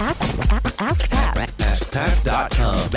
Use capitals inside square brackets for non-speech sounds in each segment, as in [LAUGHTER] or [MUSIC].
Ask, ask, ask Pat. AskPat.com.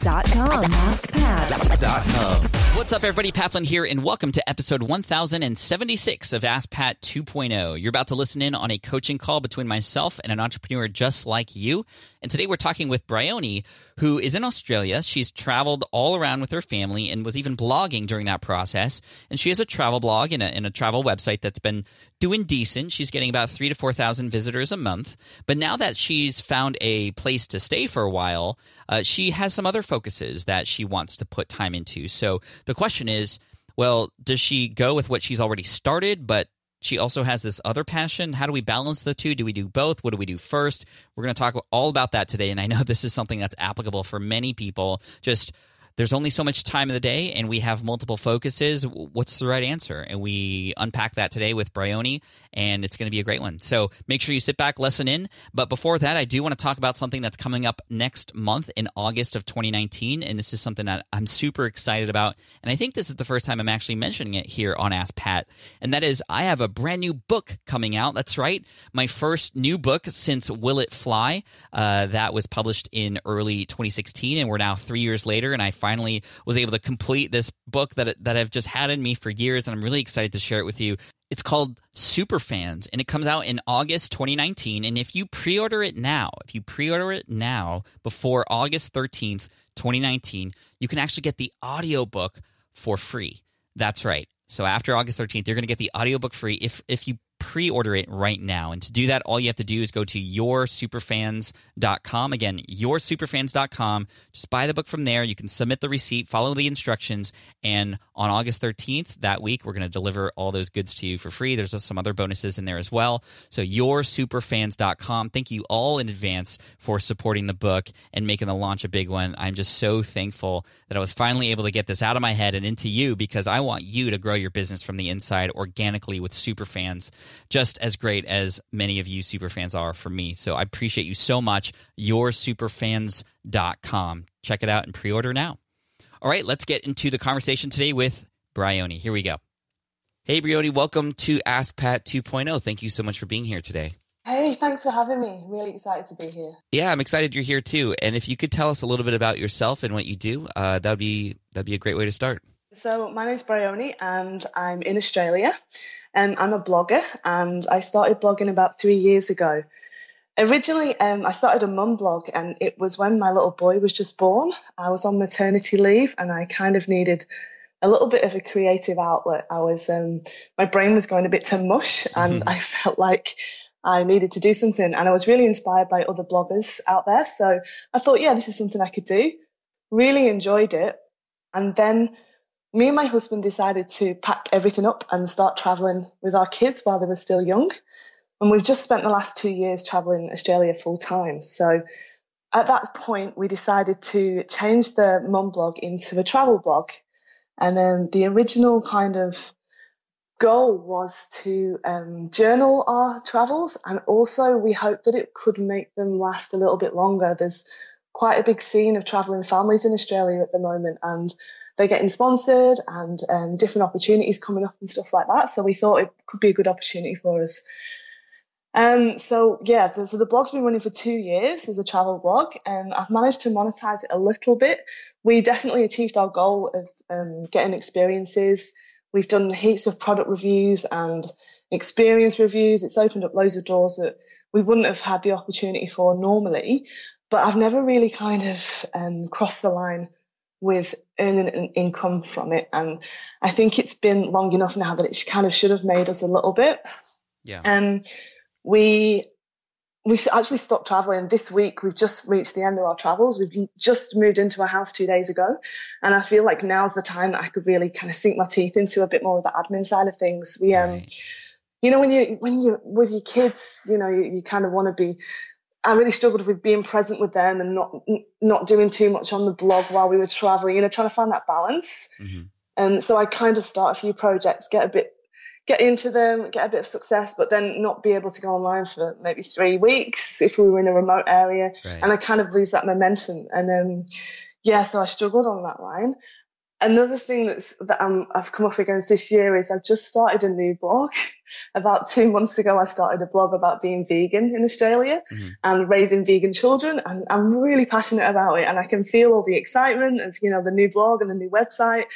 Dot com. AskPat. What's up, everybody? Pat Flynn here, and welcome to episode 1076 of Ask Pat 2.0. You're about to listen in on a coaching call between myself and an entrepreneur just like you. And today we're talking with Bryony, who is in Australia. She's traveled all around with her family and was even blogging during that process. And she has a travel blog and a, and a travel website that's been doing decent. She's getting about three to 4,000 visitors a month. But now that she's found a place to stay for a while, uh, she has some other focuses that she wants to put time into. So the question is, well, does she go with what she's already started, but she also has this other passion? How do we balance the two? Do we do both? What do we do first? We're going to talk all about that today. And I know [LAUGHS] this is something that's applicable for many people. Just there's only so much time in the day and we have multiple focuses. What's the right answer? And we unpack that today with Bryony, and it's going to be a great one. So make sure you sit back, listen in. But before that, I do want to talk about something that's coming up next month in August of 2019. And this is something that I'm super excited about. And I think this is the first time I'm actually mentioning it here on Ask Pat. And that is, I have a brand new book coming out. That's right. My first new book since Will It Fly. Uh, that was published in early 2016. And we're now three years later. And I finally was able to complete this book that that I've just had in me for years, and I'm really excited to share it with you. It's called Superfans, and it comes out in August 2019. And if you pre-order it now, if you pre-order it now before August 13th, 2019, you can actually get the audiobook for free. That's right. So after August 13th, you're going to get the audiobook free if if you pre-order it right now. And to do that, all you have to do is go to yoursuperfans.com. Again, yoursuperfans.com. Just buy the book from there. You can submit the receipt, follow the instructions, and on August 13th that week, we're going to deliver all those goods to you for free. There's some other bonuses in there as well. So yoursuperfans.com. Thank you all in advance for supporting the book and making the launch a big one. I'm just so thankful that I was finally able to get this out of my head and into you because I want you to grow your business from the inside organically with superfans just as great as many of you super fans are for me. So I appreciate you so much. YourSuperfans.com. Check it out and pre order now. All right, let's get into the conversation today with Bryony. Here we go. Hey, Bryony, welcome to Ask Pat 2.0. Thank you so much for being here today. Hey, thanks for having me. Really excited to be here. Yeah, I'm excited you're here too. And if you could tell us a little bit about yourself and what you do, uh, that'd be that'd be a great way to start. So, my name's Bryony, and I'm in Australia. And I'm a blogger, and I started blogging about three years ago. Originally, um, I started a mum blog, and it was when my little boy was just born. I was on maternity leave, and I kind of needed a little bit of a creative outlet. I was, um, my brain was going a bit to mush, [LAUGHS] and I felt like I needed to do something. And I was really inspired by other bloggers out there. So I thought, yeah, this is something I could do. Really enjoyed it. And then me and my husband decided to pack everything up and start traveling with our kids while they were still young. And we've just spent the last two years traveling Australia full time. So at that point, we decided to change the mum blog into a travel blog. And then the original kind of goal was to um, journal our travels. And also, we hoped that it could make them last a little bit longer. There's quite a big scene of traveling families in Australia at the moment. And they're getting sponsored and um, different opportunities coming up and stuff like that. So we thought it could be a good opportunity for us. Um, so yeah, so the blog's been running for two years as a travel blog, and I've managed to monetize it a little bit. We definitely achieved our goal of um, getting experiences. We've done heaps of product reviews and experience reviews. It's opened up loads of doors that we wouldn't have had the opportunity for normally. But I've never really kind of um, crossed the line with earning an income from it. And I think it's been long enough now that it kind of should have made us a little bit. Yeah. Um, we we actually stopped traveling this week. We've just reached the end of our travels. We've just moved into a house two days ago, and I feel like now's the time that I could really kind of sink my teeth into a bit more of the admin side of things. We um. Right. You know, when you when you with your kids, you know, you, you kind of want to be I really struggled with being present with them and not not doing too much on the blog while we were traveling. You know, trying to find that balance. Mm-hmm. And so I kind of start a few projects, get a bit, get into them, get a bit of success, but then not be able to go online for maybe three weeks if we were in a remote area, Right. and I kind of lose that momentum. And um, yeah, so I struggled on that line. Another thing that's that I'm, I've come up against this year is I've just started a new blog. [LAUGHS] About two months ago, I started a blog about being vegan in Australia mm-hmm. and raising vegan children, and I'm really passionate about it. And I can feel all the excitement of you know the new blog and the new website.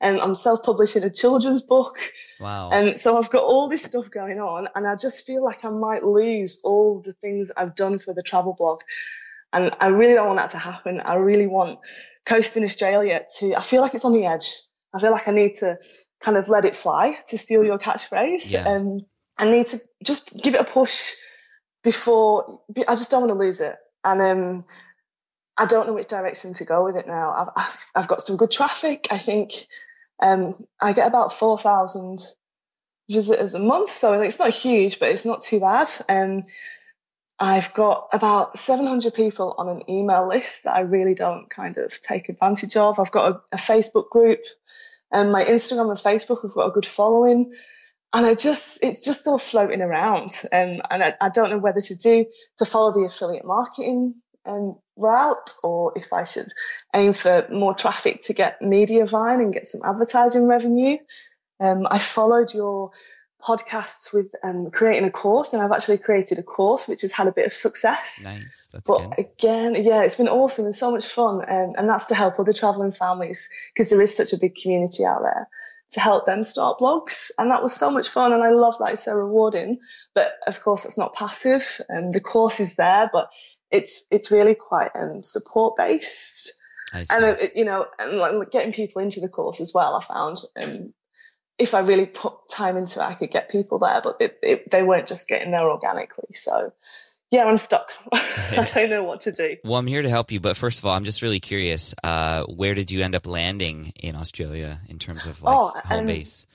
And I'm self-publishing a children's book. Wow. And so I've got all this stuff going on, and I just feel like I might lose all the things I've done for the travel blog. And I really don't want that to happen. I really want coasting in Australia to, I feel like it's on the edge. I feel like I need to kind of let it fly to steal your catchphrase. Yeah. And I need to just give it a push before, I just don't want to lose it. And um, I don't know which direction to go with it now. I've, I've, I've got some good traffic. I think um, I get about 4,000 visitors a month. So it's not huge, but it's not too bad. Um, I've got about 700 people on an email list that I really don't kind of take advantage of. I've got a, a Facebook group and my Instagram and Facebook have got a good following. And I just, it's just all floating around. Um, and I, I, don't know whether to do, to follow the affiliate marketing um, route or if I should aim for more traffic to get Mediavine and get some advertising revenue. Um, I followed your podcasts with um, creating a course, and I've actually created a course which has had a bit of success. Nice, that's but good. again, yeah, it's been awesome and so much fun, um, and that's to help other traveling families because there is such a big community out there to help them start blogs, and that was so much fun, and I love that it's so rewarding. But of course, it's not passive, and um, the course is there, but it's it's really quite um, support based. And uh, you know, and like getting people into the course as well. I found um, if I really put time into it, I could get people there, but it, it, they weren't just getting there organically. So, yeah, I'm stuck. [LAUGHS] I don't know what to do. Well, I'm here to help you, but first of all, I'm just really curious. Uh, where did you end up landing in Australia in terms of like oh, home um, base?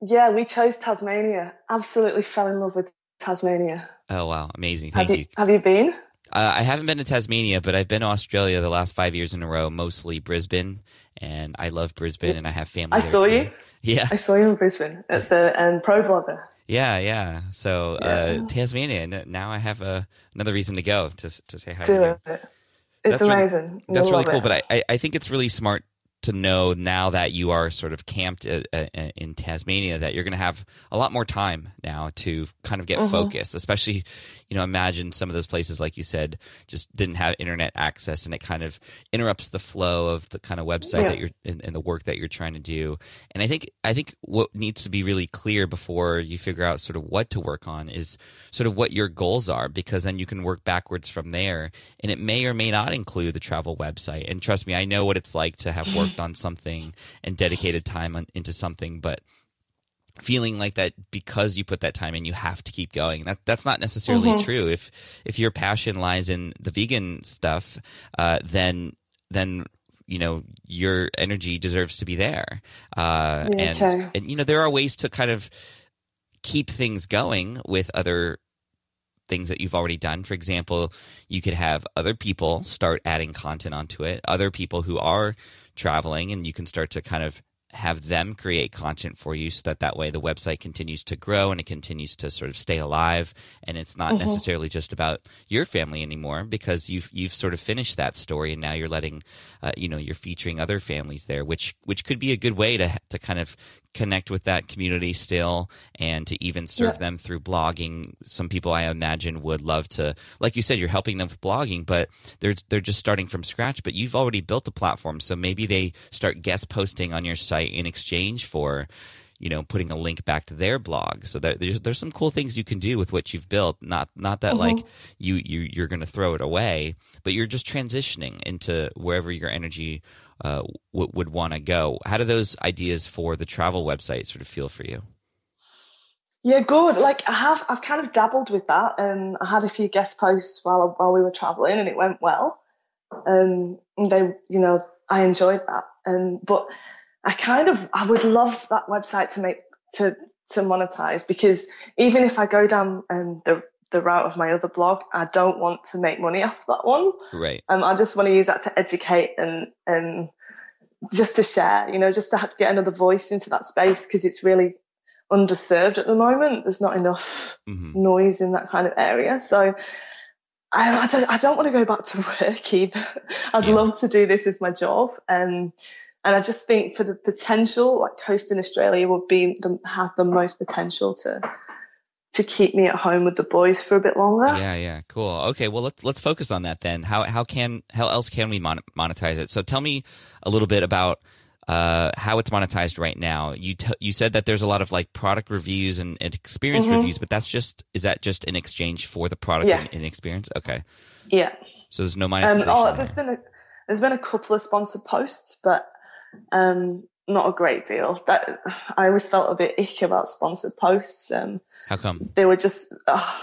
Yeah, we chose Tasmania. Absolutely fell in love with Tasmania. Oh wow, amazing! Thank have you. you. Have you been? Uh, I haven't been to Tasmania, but I've been to Australia the last five years in a row, mostly Brisbane, and I love Brisbane, and I have family. I saw too. you. Yeah. I saw you in Brisbane at the um, ProBlogger. Yeah, yeah. So uh, yeah. Tasmania. Now I have uh, another reason to go to to say hi. Do it. It's that's amazing. Really, that's really cool. It. But I, I think it's really smart to know now that you are sort of camped uh, uh, in Tasmania that you're going to have a lot more time now to kind of get mm-hmm. focused, especially you know, imagine some of those places, like you said, just didn't have internet access, and it kind of interrupts the flow of the kind of website yeah. that you're and, and, the work that you're trying to do. And I think I think what needs to be really clear before you figure out sort of what to work on is sort of what your goals are, because then you can work backwards from there. And it may or may not include the travel website. And trust me, I know what it's like to have worked on something and dedicated time on, into something, but feeling like that because you put that time in you have to keep going that that's not necessarily mm-hmm. true if if your passion lies in the vegan stuff uh, then then you know your energy deserves to be there uh, yeah, and okay. and you know there are ways to kind of keep things going with other things that you've already done for example you could have other people start adding content onto it other people who are traveling and you can start to kind of have them create content for you so that that way the website continues to grow and it continues to sort of stay alive and it's not mm-hmm. necessarily just about your family anymore because you've you've sort of finished that story and now you're letting uh, you know you're featuring other families there which which could be a good way to to kind of connect with that community still and to even serve yeah. them through blogging. Some people I imagine would love to, like you said, you're helping them with blogging, but they're they're just starting from scratch. But you've already built a platform, so maybe they start guest posting on your site in exchange for you know putting a link back to their blog so that there's, there's some cool things you can do with what you've built not not that mm-hmm. like you you you're going to throw it away but you're just transitioning into wherever your energy uh, w- would want to go. How do those ideas for the travel website sort of feel for you? Yeah, good. Like I have, I've kind of dabbled with that. Um, I had a few guest posts while while we were traveling, and it went well. Um, and they, you know, I enjoyed that. Um, but I kind of, I would love that website to make to to monetize because even if I go down um, the the route of my other blog. I don't want to make money off that one. Right. Um, I just want to use that to educate and and just to share. You know, just to, to get another voice into that space because it's really underserved at the moment. There's not enough mm-hmm. noise in that kind of area. So. I, I, don't, I don't want to go back to [LAUGHS] work either. I'd yeah. love to do this as my job. Um, And I just think for the potential, like Coasting Australia would be the, have the most potential to to keep me at home with the boys for a bit longer. Yeah, yeah, cool. Okay, well let's let's focus on that then. How how can how else can we monetize it? So tell me a little bit about uh, how it's monetized right now. You t- you said that there's a lot of like product reviews and, and experience Mhm. reviews, but that's just is that just in exchange for the product Yeah. and, and experience? Okay, Yeah. so there's no Um, oh, there. there's been a there's been a couple of sponsored posts, but um, not a great deal. That I always felt a bit ick about sponsored posts. Um, how come? they were just uh,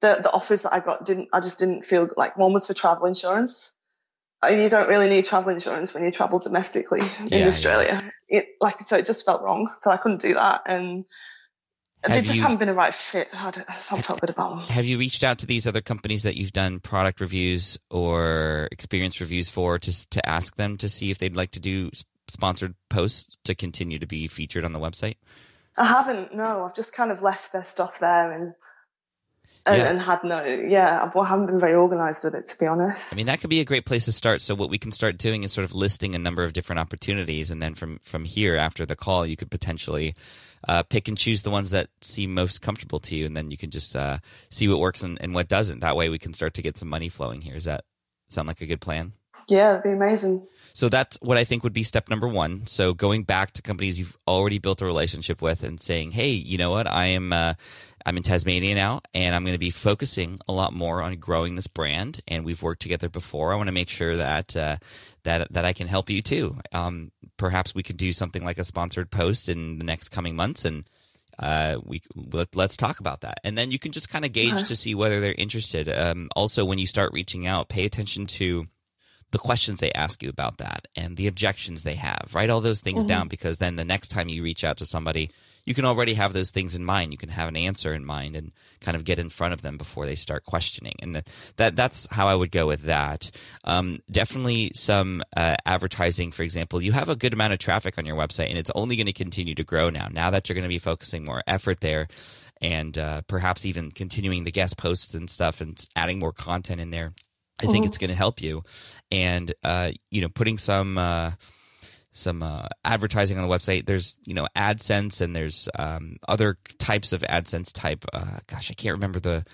the the offers that I got didn't. I just didn't feel like one was for travel insurance. Uh, You don't really need travel insurance when you travel domestically Yeah, in Australia. It like so it just felt wrong. So I couldn't do that, and they just you- haven't been a right fit. I, don't, I felt good about them. Have you reached out to these other companies that you've done product reviews or experience reviews for to to ask them to see if they'd like to do sponsored posts to continue to be featured on the website? I haven't. No, I've just kind of left their stuff there and and, Yeah. and had no. Yeah, I haven't been very organised with it to be honest. I mean, that could be a great place to start. So what we can start doing is sort of listing a number of different opportunities, and then from from here, after the call, you could potentially uh, pick and choose the ones that seem most comfortable to you, and then you can just uh, see what works and, and what doesn't. That way, we can start to get some money flowing here. Does that sound like a good plan? yeah, that'd be amazing. So that's what I think would be step number one. So going back to companies you've already built a relationship with and saying, "Hey, you know what? I am uh, I'm in Tasmania now, and I'm going to be focusing a lot more on growing this brand. And we've worked together before. I want to make sure that uh, that that I can help you too. Um, perhaps we could do something like a sponsored post in the next coming months, and uh, we let, let's talk about that. And then you can just kind of gauge Okay. to see whether they're interested. Um, also, when you start reaching out, pay attention to the questions they ask you about that and the objections they have. Write all those things down because then the next time you reach out to somebody, you can already have those things in mind. You can have an answer in mind and kind of get in front of them before they start questioning. And that, that that's how I would go with that. Um, definitely some uh, advertising, for example. You have a good amount of traffic on your website, and it's only going to continue to grow now. Now that you're going to be focusing more effort there, and uh, perhaps even continuing the guest posts and stuff, and adding more content in there. I think it's going to help you, and uh, you know, putting some uh, some uh, advertising on the website. There's you know AdSense, and there's um, other types of AdSense type. Uh, gosh, I can't remember the.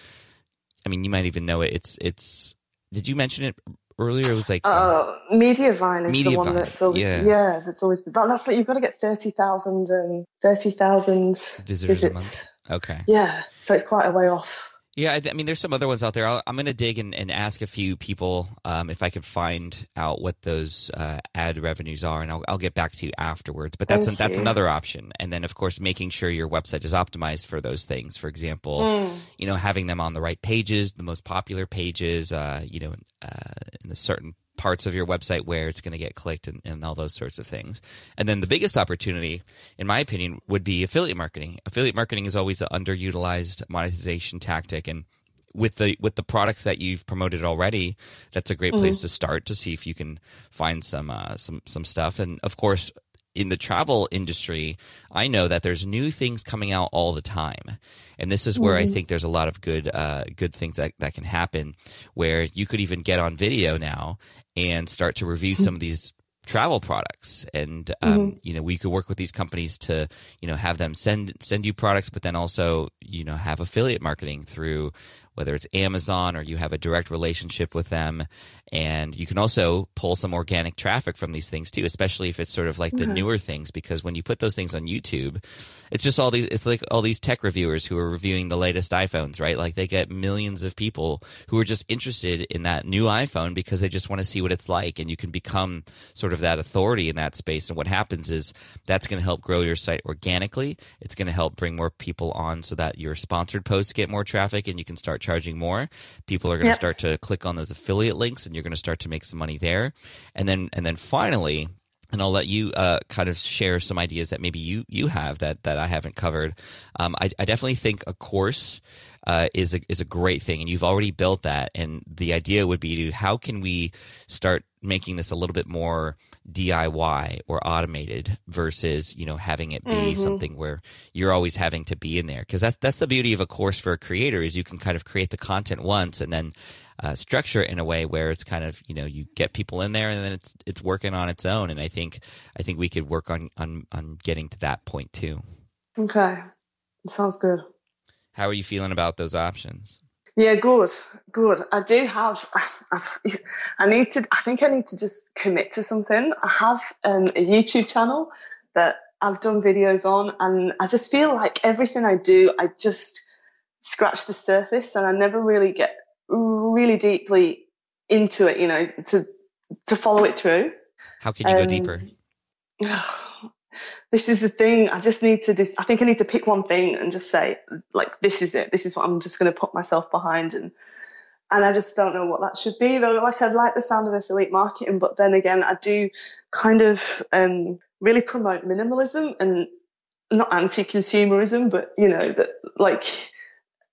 I mean, you might even know it. It's it's. Did you mention it earlier? It was like uh, Uh, Mediavine is the one that's always yeah. yeah. that's always been. That, that's like you've got to get thirty thousand and thirty thousand visitors a month. Okay. Yeah, so it's quite a way off. Yeah, I, th- I mean, there's some other ones out there. I'll, I'm going to dig and, and ask a few people um, if I could find out what those uh, ad revenues are, and I'll, I'll get back to you afterwards. But that's Thank that's another option. And then, of course, making sure your website is optimized for those things. For example, Mm. you know, having them on the right pages, the most popular pages, uh, you know, uh, in a certain parts of your website where it's going to get clicked and, and all those sorts of things. And then the biggest opportunity, in my opinion, would be affiliate marketing. Affiliate marketing is always an underutilized monetization tactic and with the with the products that you've promoted already, that's a great place to start to see if you can find some uh, some some stuff. And of course, in the travel industry, I know that there's new things coming out all the time, and this is where I think there's a lot of good uh, good things that that can happen. Where you could even get on video now and start to review some of [LAUGHS] these travel products. And um, you know we could work with these companies to you know have them send send you products but then also you know have affiliate marketing through whether it's Amazon or you have a direct relationship with them. And you can also pull some organic traffic from these things too especially if it's sort of like the mm-hmm. newer things because when you put those things on YouTube it's just all these it's like all these tech reviewers who are reviewing the latest iPhones right? Like they get millions of people who are just interested in that new iPhone because they just want to see what it's like. And you can become sort of that authority in that space. And what happens is that's going to help grow your site organically. It's going to help bring more people on so that your sponsored posts get more traffic and you can start charging more people are going to Yep. start to click on those affiliate links and you're going to start to make some money there and then and then finally and I'll let you uh, kind of share some ideas that maybe you you have that that I haven't covered. Um, I, I definitely think a course uh, is a is a great thing, and you've already built that. And the idea would be to how can we start making this a little bit more DIY or automated versus you know having it be Mhm. something where you're always having to be in there because that's that's the beauty of a course for a creator is you can kind of create the content once and then uh, structure it in a way where it's kind of you know you get people in there and then it's it's working on its own and I think I think we could work on on on getting to that point too. Okay, sounds good. How are you feeling about those options? Yeah, good, good. I do have. I've, I need to. I think I need to just commit to something. I have um, a YouTube channel that I've done videos on, and I just feel like everything I do, I just scratch the surface, and I never really get really deeply into it. You know, to to follow it through. How can you go Um, deeper? [SIGHS] [LAUGHS] this is the thing. I just need to. Dis- I think I need to pick one thing and just say, like, this is it. This is what I'm just going to put myself behind, and and I just don't know what that should be. Though, like, I like the sound of affiliate marketing, but then again, I do kind of um, really promote minimalism and not anti-consumerism, but you know that like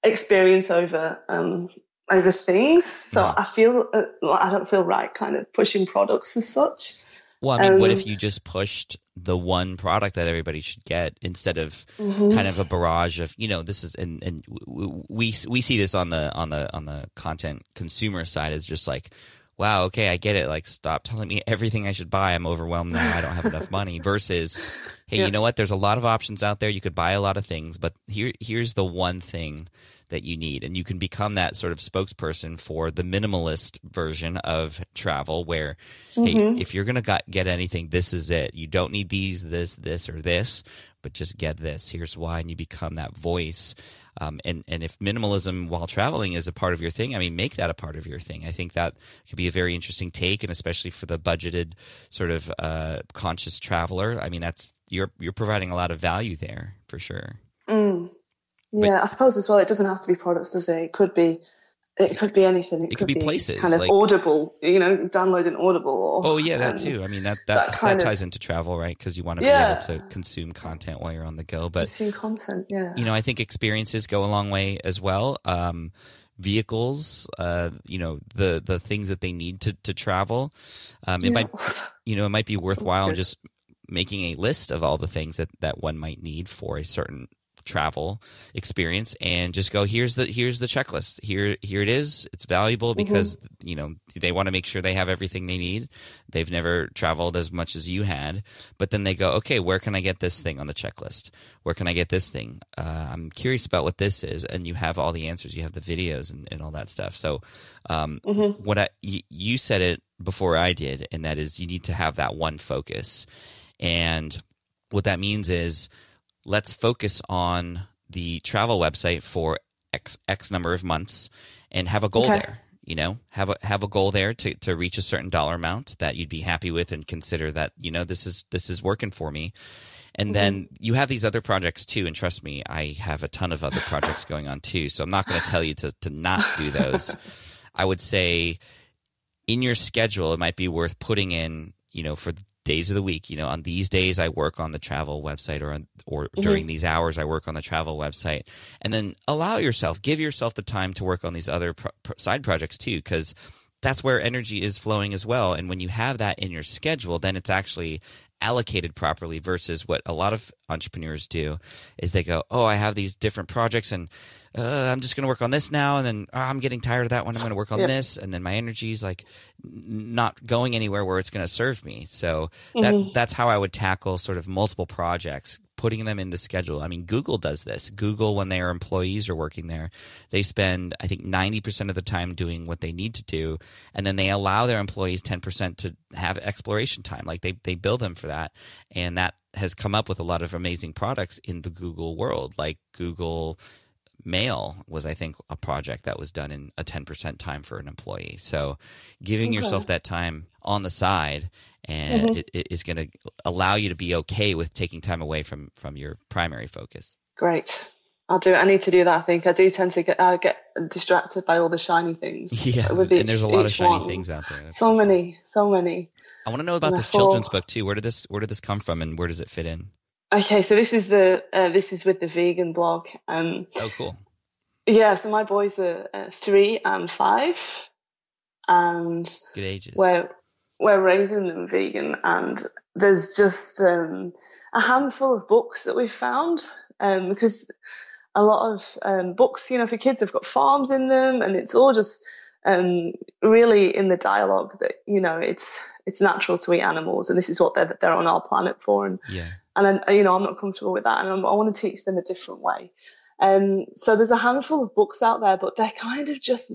experience over um, over things. So. I feel uh, I don't feel right, kind of pushing products as such. Well, I mean, what um, if you just pushed the one product that everybody should get instead of Mhm. kind of a barrage of you know this is and and we we see this on the on the on the content consumer side is just like wow okay I get it. Like stop telling me everything I should buy. I'm overwhelmed now. I don't have enough money. [LAUGHS] Versus hey Yeah. you know what? There's a lot of options out there. You could buy a lot of things. But here here's the one thing that you need. And you can become that sort of spokesperson for the minimalist version of travel where hey if you're gonna get anything this is it. You don't need these this this or this but just get this. Here's why. And you become that voice. Um, and and if minimalism while traveling is a part of your thing i mean make that a part of your thing. I think that could be a very interesting take and especially for the budgeted sort of uh, conscious traveler. I mean that's you're you're providing a lot of value there for sure. Yeah, I suppose as well. It doesn't have to be products, does it? It could be. It could be anything. It, It could be places, Kind of like- Audible, you know, downloading Audible. Or, Oh yeah, that um, too. I mean that that that that, kind of- ties into travel, right? Because you want to Yeah. be able to consume content while you're on the go. But Consume content. Yeah. you know, I think experiences go a long way as well. Um, vehicles, uh, you know, the the things that they need to to travel. Um, it Yeah. might, [LAUGHS] you know, it might be worthwhile just making a list of all the things that that one might need for a certain travel experience and just go here's the here's the checklist. Here here it is. It's valuable Mm-hmm. because you know they want to make sure they have everything they need. They've never traveled as much as you had. But then they go okay where can i get this thing on the checklist? Where can i get this thing? Uh, i'm curious about what this is. And you have all the answers. You have the videos and, and all that stuff. So um, Mm-hmm. what I, y- you said it before i did and that is you need to have that one focus. And what that means is let's focus on the travel website for x x number of months and have a goal Okay. there you know? Have a have a goal there to, to reach a certain dollar amount that you'd be happy with and consider that you know this is this is working for me. And mm-hmm. then you have these other projects too and trust me i have a ton of other projects going on too so i'm not going to tell you to to not do those. [LAUGHS] I would say in your schedule, it might be worth putting in, you know, for the days of the week, you know, on these days I work on the travel website or on, or mm-hmm. during these hours I work on the travel website. And then allow yourself, give yourself the time to work on these other pro- pro- side projects too because that's where energy is flowing as well. And when you have that in your schedule, then it's actually allocated properly versus what a lot of entrepreneurs do is they go, "Oh, I have these different projects and uh, I'm just going to work on this now and then oh, I'm getting tired of that one. I'm going to work on Yep. this and then my energy is like not going anywhere where it's going to serve me." So that that's how I would tackle sort of multiple projects putting them in the schedule. I mean, Google does this. Google, when their employees are working there, they spend, I think, 90% of the time doing what they need to do. And then they allow their employees 10% to have exploration time. Like they, they bill them for that. And that has come up with a lot of amazing products in the Google world, like Google Mail was, I think, a project that was done in a 10% time for an employee. So giving yourself that time on the side and it, it is going to allow you to be okay with taking time away from, from your primary focus. Great. I'll do it. I need to do that. I think I do tend to get uh, get distracted by all the shiny things. [LAUGHS] Yeah. with and there's a lot of shiny one. things out there. So many, so many. I want to know about And this children's book too. Where did this where did this come from and where does it fit in? Okay, so this is the uh, this is with the vegan blog. Um, Oh, cool. yeah, so my boys are uh, three and five, and Good ages. we're we're raising them vegan, and there's just um, a handful of books that we've found um, because a lot of um, books, you know, for kids have got farms in them, and it's all just um, really in the dialogue that you know it's it's natural to eat animals, and this is what they're they're on our planet for, and Yeah. And I, you know I'm not comfortable with that, and I'm, I want to teach them a different way. Um, so there's a handful of books out there, but they're kind of just,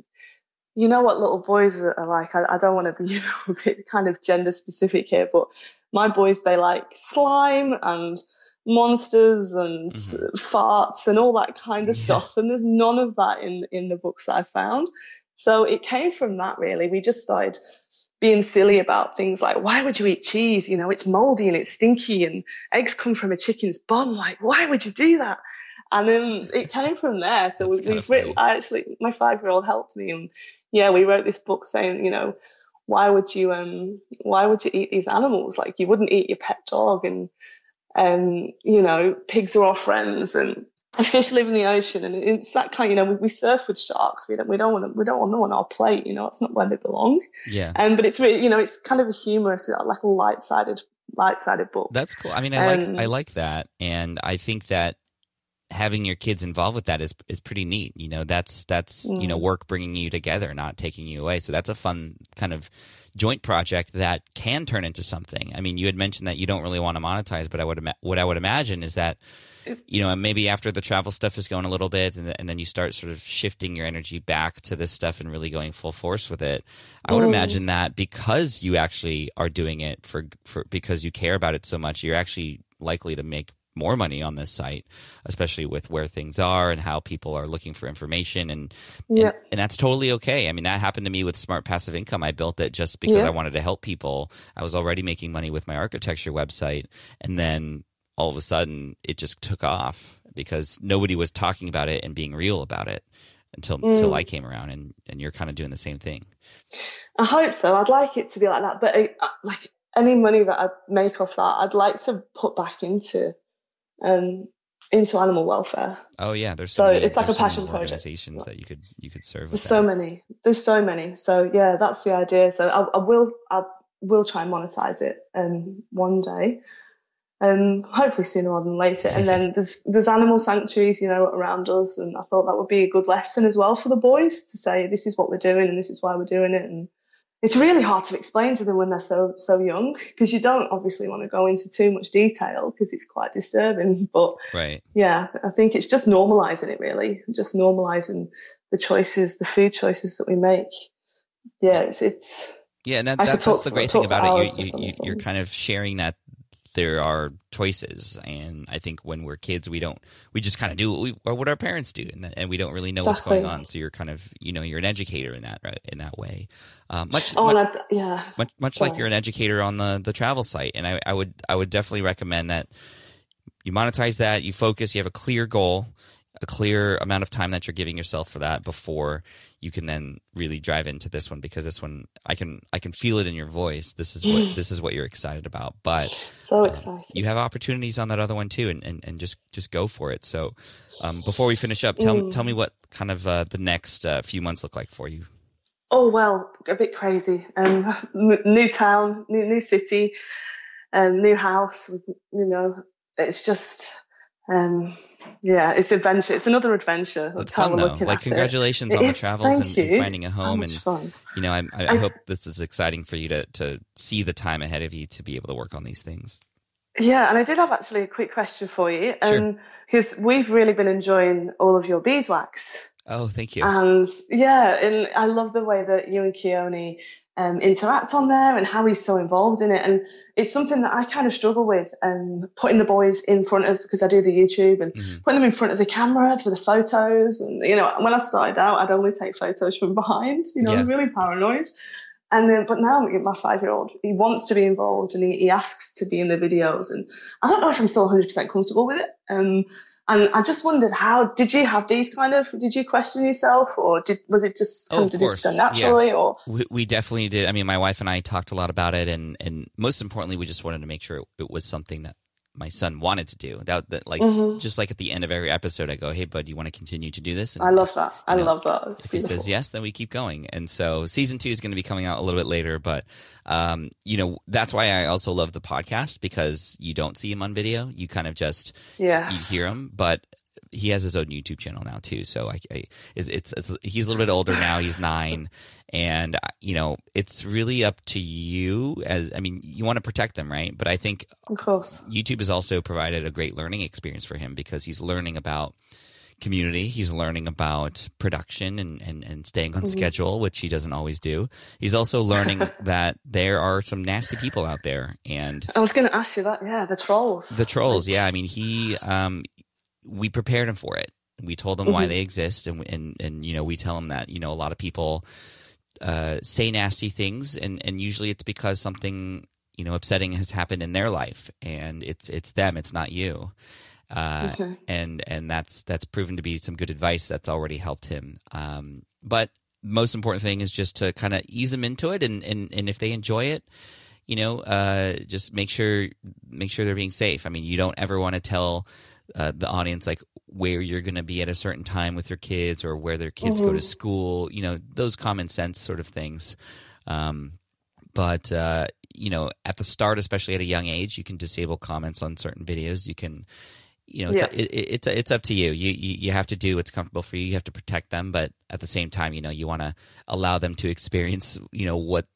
you know what little boys are like. I, I don't want to be [LAUGHS] you know, a bit kind of gender specific here, but my boys they like slime and monsters and Mhm. farts and all that kind of stuff, and there's none of that in in the books that I found. So it came from that really. We just started being silly about things like why would you eat cheese? You know, it's moldy and it's stinky, and eggs come from a chicken's bum. Like, why would you do that? And then it came from there. So we, we've written. I actually, my five-year-old helped me, and yeah, we wrote this book saying, you know, why would you um, why would you eat these animals? Like, you wouldn't eat your pet dog, and um, you know, pigs are our friends, and fish live in the ocean, and it's that kind. You know, we, we surf with sharks. We don't, we don't want to, we don't want them on our plate. You know, it's not where they belong. Yeah. Um, but it's really, you know, it's kind of a humorous, like a light-sided, light-sided book. That's cool. I mean, I like Um, I like that, and I think that having your kids involved with that is is pretty neat. You know, that's that's you know Mm. work bringing you together, not taking you away. So that's a fun kind of joint project that can turn into something. I mean, you had mentioned that you don't really want to monetize, but I would ima- what I would imagine is that you know maybe after the travel stuff is going a little bit and, th- and then you start sort of shifting your energy back to this stuff and really going full force with it i would Mm. imagine that because you actually are doing it for for because you care about it so much you're actually likely to make more money on this site especially with where things are and how people are looking for information and Yeah. and, and that's totally okay. I mean, that happened to me with Smart Passive Income. I built it just because Yeah. I wanted to help people. I was already making money with my architecture website, and then all of a sudden, it just took off because nobody was talking about it and being real about it until Mm. until I came around. And and you're kind of doing the same thing. I hope so. I'd like it to be like that, but uh, like any money that I make off that, I'd like to put back into, um, into animal welfare. Oh yeah, there's So many, it's like a so passion project. Organizations that you could you could serve. There's so that. many. There's so many. So yeah, that's the idea. So I, I will, I will try and monetize it, um, one day. Um, hopefully sooner rather than later. And then [LAUGHS] there's there's animal sanctuaries, you know, around us, and I thought that would be a good lesson as well for the boys to say this is what we're doing and this is why we're doing it. And it's really hard to explain to them when they're so so young because you don't obviously want to go into too much detail because it's quite disturbing. [LAUGHS] But Right. yeah, I think it's just normalizing it really, just normalizing the choices, the food choices that we make. Yeah, it's it's Yeah, and that, that, that's the great thing about it. You, just on you, this you, you're kind of sharing that there are choices, and I think when we're kids, we don't. We just kind of do what we or what our parents do, and, and we don't really know what's going on. So you're kind of, you know, you're an educator in that right, in that way. Um, much, oh, much, I, yeah, much, much like you're an educator on the the travel site, and I, I would I would definitely recommend that you monetize that, you focus, you have a clear goal, a clear amount of time that you're giving yourself for that before you can then really drive into this one because this one I can I can feel it in your voice. This is what [SIGHS] this is what you're excited about, but so uh, excited. you have opportunities on that other one too, and, and, and just just go for it. So, um, before we finish up, tell Mm. tell me what kind of uh, the next uh, few months look like for you. Oh well, a bit crazy. Um, [LAUGHS] new town, new new city, um, new house. You know, it's just, um, yeah, it's adventure. It's another adventure. That's That's how fun though. Like congratulations it. on It the is, travels and, and finding a home much and fun. you know I, I, I hope this is exciting for you to to see the time ahead of you to be able to work on these things. Yeah, and I did have actually a quick question for you. Sure. Um, because we've really been enjoying all of your beeswax. Oh, thank you. And yeah, and I love the way that you and Keoni um, interact on there and how he's so involved in it. And it's something that I kind of struggle with, um, putting the boys in front of, because I do the YouTube and Mhm. putting them in front of the camera for the photos. And, you know, when I started out, I'd only take photos from behind, you know, I was really paranoid. And then, but now my five year old, he wants to be involved and he, he asks to be in the videos. And I don't know if I'm still 100% comfortable with it. Um, and I just wondered how did you have these kind of did you question yourself or did was it just Oh, come of to just go course. Yeah. naturally or We, we definitely did. I mean, my wife and I talked a lot about it, and and most importantly, we just wanted to make sure it, it was something that my son wanted to do. That, that like just like at the end of every episode, I go, "Hey, bud, do you want to continue to do this?" And I love that. I know, love that. It's if he says yes, then we keep going. And so season two is going to be coming out a little bit later, but um, you know that's why I also love the podcast because you don't see him on video. You kind of just Yeah. you hear him, but he has his own YouTube channel now too. So I, I it's, it's, he's a little bit older now. He's nine, and uh, you know it's really up to you. As I mean, you want to protect them, right? But I think Of course. YouTube has also provided a great learning experience for him because he's learning about community. He's learning about production and, and, and staying on schedule, which he doesn't always do. He's also learning [LAUGHS] that there are some nasty people out there and I was going to ask you that. Yeah, the trolls. the trolls. Yeah. I mean, he, um, we prepared him for it. We told him why they exist. And, and, and, you know, we tell them that, you know, a lot of people, uh, say nasty things and, and usually it's because something, you know, upsetting has happened in their life and it's, it's them. It's not you. Uh, Okay. and and that's that's proven to be some good advice that's already helped him. Um, but most important thing is just to kind of ease them into it, and, and and if they enjoy it, you know, uh, just make sure make sure they're being safe. I mean, you don't ever want to tell uh, the audience like where you're going to be at a certain time with your kids or where their kids go to school. You know, those common sense sort of things. Um, but uh, you know, at the start, especially at a young age, you can disable comments on certain videos. You can, you know, it's, Yeah. it, it, it's it's up to you. You, you. you have to do what's comfortable for you. You have to protect them, but at the same time, you know, you want to allow them to experience, you know, what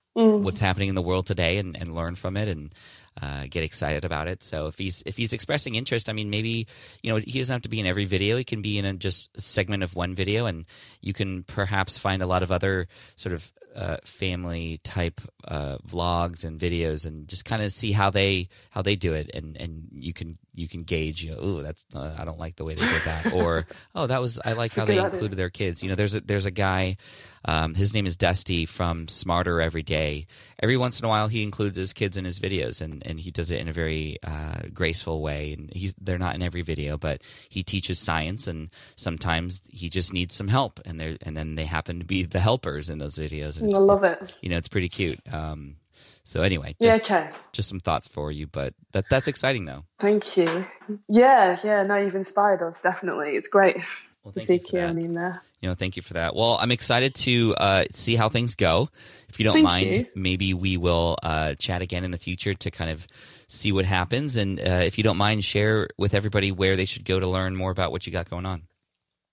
what's happening in the world today and, and learn from it and uh, get excited about it. So if he's if he's expressing interest, I mean, maybe you know he doesn't have to be in every video. He can be in a just a segment of one video, and you can perhaps find a lot of other sort of uh, family type uh, vlogs and videos, and just kind of see how they how they do it, and and you can you can gauge. You know, oh, that's uh, I don't like the way they did that, [LAUGHS] or oh, that was I like how they included their kids. You know, there's a there's a guy. Um, his name is Dusty from Smarter Every Day. Every once in a while, he includes his kids in his videos, and, and he does it in a very uh, graceful way. And he's they're not in every video, but he teaches science, and sometimes he just needs some help, and they and then they happen to be the helpers in those videos. I love it. you know, it's pretty cute. Um, so anyway, Yeah, okay. just some thoughts for you, but that that's exciting though. Thank you. Yeah, yeah, no, you've inspired us, definitely. It's great Well, to see you for that. Kieran in there. You know, thank you for that. Well, I'm excited to uh, see how things go. If you don't Thank mind, you. maybe we will uh, chat again in the future to kind of see what happens. And uh, if you don't mind, share with everybody where they should go to learn more about what you got going on.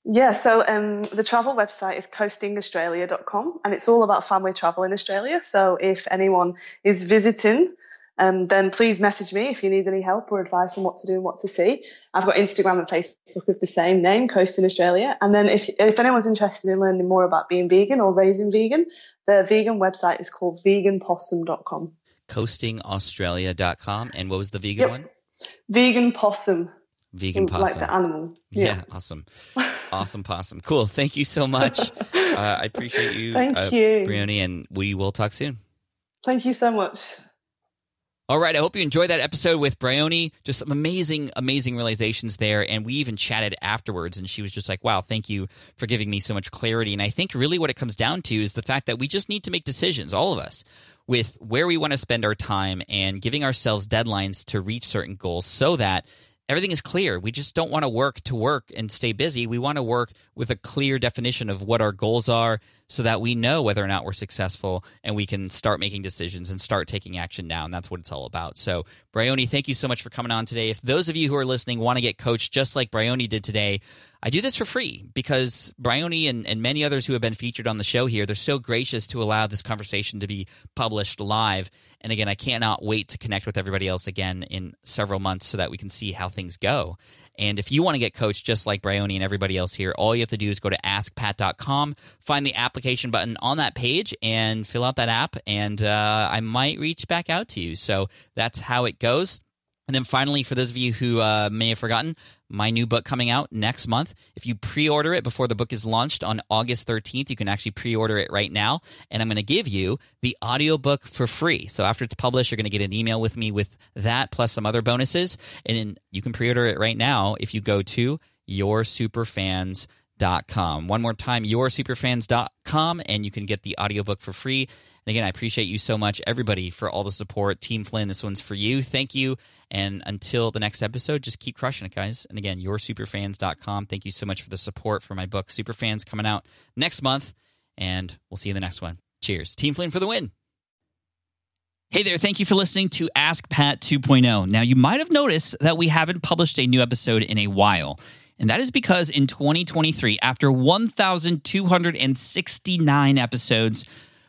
Yeah, so um, the travel website is coastingaustralia.com and it's all about family travel in Australia. So if anyone is visiting, um, then please message me if you need any help or advice on what to do and what to see. I've got Instagram and Facebook with the same name, Coasting Australia. And then if, if anyone's interested in learning more about being vegan or raising vegan, the vegan website is called veganpossum.com. Coastingaustralia.com. And what was the vegan Yep. one? Vegan possum, Vegan possum. like the animal. yeah. awesome. [LAUGHS] Awesome possum. Cool. Thank you so much. [LAUGHS] uh, I appreciate you, Thank uh, you. Bryony, and we will talk soon. Thank you so much. All right, I hope you enjoyed that episode with Bryony. Just some amazing, amazing realizations there. And we even chatted afterwards, and she was just like, wow, thank you for giving me so much clarity. And I think really what it comes down to is the fact that we just need to make decisions, all of us, with where we want to spend our time and giving ourselves deadlines to reach certain goals so that everything is clear. We just don't want to work to work and stay busy. We want to work with a clear definition of what our goals are so that we know whether or not we're successful and we can start making decisions and start taking action now. And that's what it's all about. So, Bryony, thank you so much for coming on today. If those of you who are listening want to get coached just like Bryony did today, I do this for free because Bryony and, and many others who have been featured on the show here, they're so gracious to allow this conversation to be published live. And again, I cannot wait to connect with everybody else again in several months so that we can see how things go. And if you want to get coached just like Bryony and everybody else here, all you have to do is go to askpat.com, find the application button on that page, and fill out that app. And uh, I might reach back out to you. So that's how it goes. And then finally, for those of you who uh, may have forgotten, my new book coming out next month. If you pre order it before the book is launched on August 13th, you can actually pre order it right now. And I'm going to give you the audiobook for free. So after it's published, you're going to get an email with me with that plus some other bonuses. And you can pre order it right now if you go to yoursuperfans.com. One more time, yoursuperfans.com, and you can get the audiobook for free. And again, I appreciate you so much, everybody, for all the support. Team Flynn, this one's for you. Thank you. And until the next episode, just keep crushing it, guys. And again, yoursuperfans.com. Thank you so much for the support for my book, Superfans, coming out next month. And we'll see you in the next one. Cheers. Team Flynn for the win. Hey there, thank you for listening to Ask Pat 2.0. Now, you might have noticed that we haven't published a new episode in a while. And that is because in 2023, after 1,269 episodes,